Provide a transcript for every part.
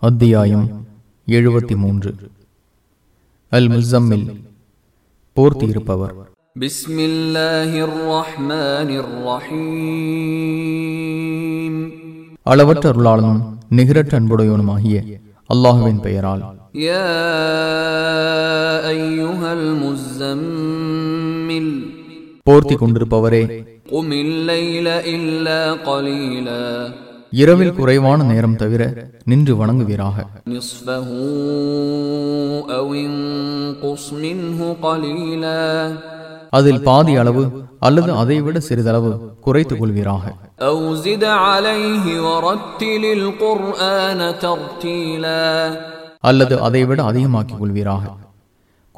அத்தியாயம் எழுபத்தி மூன்று அல் முசம்மில் போர்த்தி இருப்பவர் அளவற்ற அருளாளனும் நிகரற்ற அன்புடையவனுமாகிய அல்லாஹுவின் பெயரால். போர்த்தி கொண்டிருப்பவரே. உமில்லை இல்ல கொலில. இரவில் குறைவான நேரம் தவிர நின்று வணங்குவீராக. அதில் பாதி அளவு அல்லது அதைவிட சிறிதளவு குறைத்துக் கொள்வீராக அல்லது அதைவிட அதிகமாக்கிக் கொள்வீராக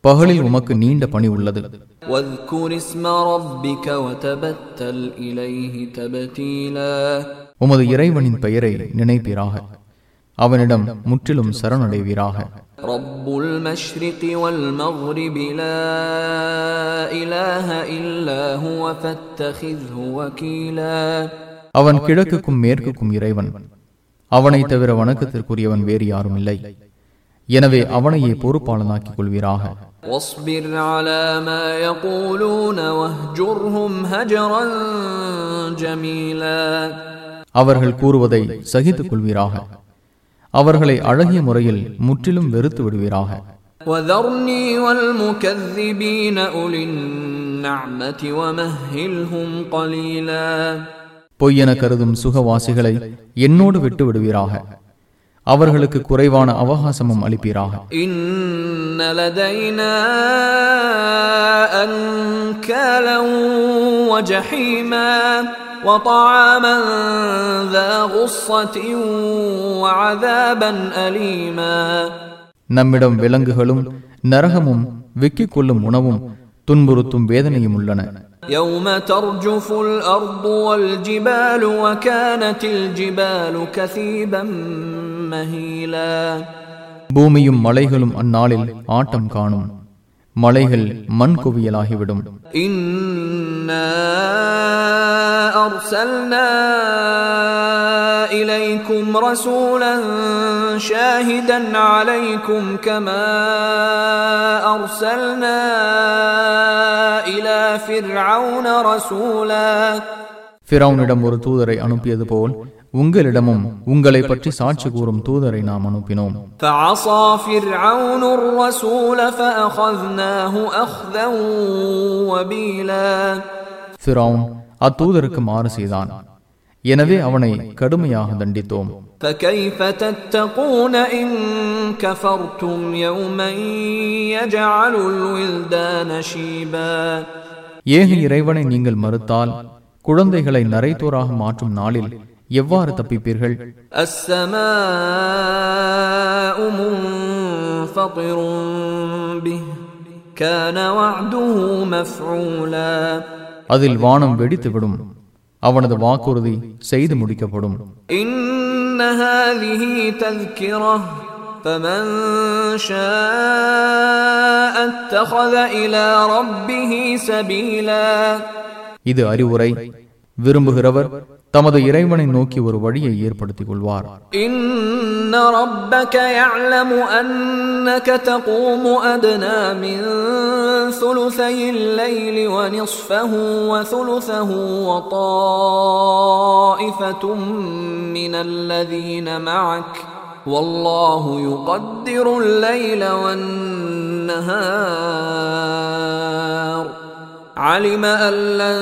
பகலில் உமக்கு நீண்ட பணி உள்ளது. உமது இறைவனின் பெயரை நினைப்பீராக. அவனிடம் முற்றிலும் சரணடைவீராக. அவன் கிழக்குக்கும் மேற்குக்கும் இறைவன். அவனை தவிர வணக்கத்திற்குரியவன் வேறு யாரும் இல்லை எனவே அவனையே பொறுப்பாளனாக்கிக் கொள்வீராக واصبر على ما يقولون واهجرهم هجرا جميلا அவர்கள் கூறுவதை சகித்துக் கொள்வீராக அவர்களை அழகிய முறையில் முற்றிலும் வெறுத்து விடுவீராக وذرني والمكذبين أولي النعمة ومهلهم قليلا பொய்யென கருதும் சுகவாசிகளை என்னோடு விட்டு விடுவீராக அவர்களுக்கு குறைவான அவகாசமும் அளிப்பீராக إن لدينا أنكالا وجحيما وطعاما ذا غصة وعذابا أليما நம்மிடம் விலங்குகளும் நரகமும் விக்கிக் கொள்ளும் உணவும் துன்புறுத்தும் வேதனையும் உள்ளன يوم ترجف الأرض والجبال وكانت الجبال كثيبا مهيلا பூமியும் மலைகளும் அந்நாளில் ஆட்டம் காணும் மலைகள் மண் குவியலாகிவிடும் إنا أرسلنا إليكم رسولا شاهدا عليكم كما أرسلنا إلى فرعون رسولا ஃபிரௌனிடம் ஒரு தூதரை அனுப்பியது போல் உங்களிடமும் உங்களை பற்றி சாட்சி கூறும் தூதரை நாம் அனுப்பினோம். ஃபிரௌன் அத்தூதருக்கு மாறு செய்தான். எனவே அவனை கடுமையாக தண்டித்தோம். ஏக இறைவனை நீங்கள் மறுத்தால் குழந்தைகளை நரைத்தோராக மாற்றும் நாளில் எவ்வாறு தப்பிப்பீர்கள் السماء منفطر به كان وعده مفعولا அதில் வானம் வெடித்துவிடும் அவனது வாக்குறுதி செய்து முடிக்கப்படும் إن هذه تذكرة فمن شاء اتخذ إلى ربه سبيلا இது அறிவுரை விரும்புகிறவர் தமது இறைவனை நோக்கி ஒரு வழியை ஏற்படுத்திக் கொள்வார் إن ربك يعلم أنك تقوم أدنى من ثلثي الليل ونصفه وثلثه وطائفة من الذين معك والله يقدر الليل والنهار علم أن لن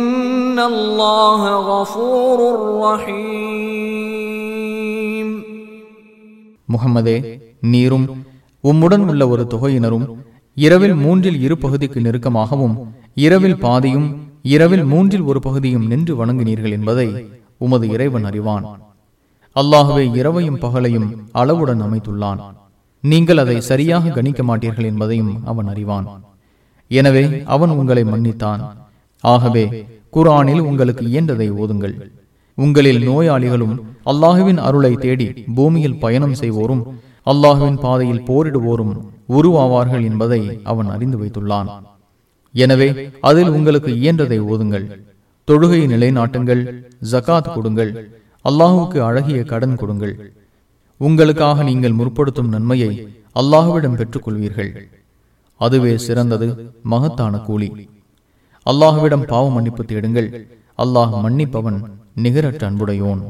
الله غفور رحيم முகமதே நீரும் உம்முடன் உள்ள ஒரு தொகையினரும் இரவில் மூன்றில் இரு பகுதிக்கு நெருக்கமாகவும் இரவில் பாதியும் இரவில் மூன்றில் ஒரு பகுதியும் நின்று வணங்கினீர்கள் என்பதை உமது இறைவன் அறிவான் அல்லாஹுவே இரவையும் பகலையும் அளவுடன் அமைத்துள்ளான் நீங்கள் அதை சரியாக கணிக்க மாட்டீர்கள் என்பதையும் அவன் அறிவான் எனவே அவன் உங்களை மன்னித்தான் ஆகவே குரானில் உங்களுக்கு இயன்றதை ஓதுங்கள். உங்களில் நோயாளிகளும் அல்லாஹுவின் அருளை தேடி பூமியில் பயணம் செய்வோரும் அல்லாஹுவின் பாதையில் போரிடுவோரும் உருவாவார்கள் என்பதை அவன் அறிந்து வைத்துள்ளான். எனவே அதில் உங்களுக்கு இயன்றதை ஓதுங்கள். தொழுகை நிலைநாட்டுங்கள் ஜகாத் கொடுங்கள் அல்லாஹுக்கு அழகிய கடன் கொடுங்கள். உங்களுக்காக நீங்கள் முற்படுத்தும் நன்மையை அல்லாஹுவிடம் பெற்றுக்கொள்வீர்கள். அதுவே சிறந்தது மகத்தான கூலி. அல்லாஹுவிடம் பாவ மன்னிப்பு தேடுங்கள். அல்லாஹ் மன்னிப்பவன் நிகரற்ற அன்புடையோன்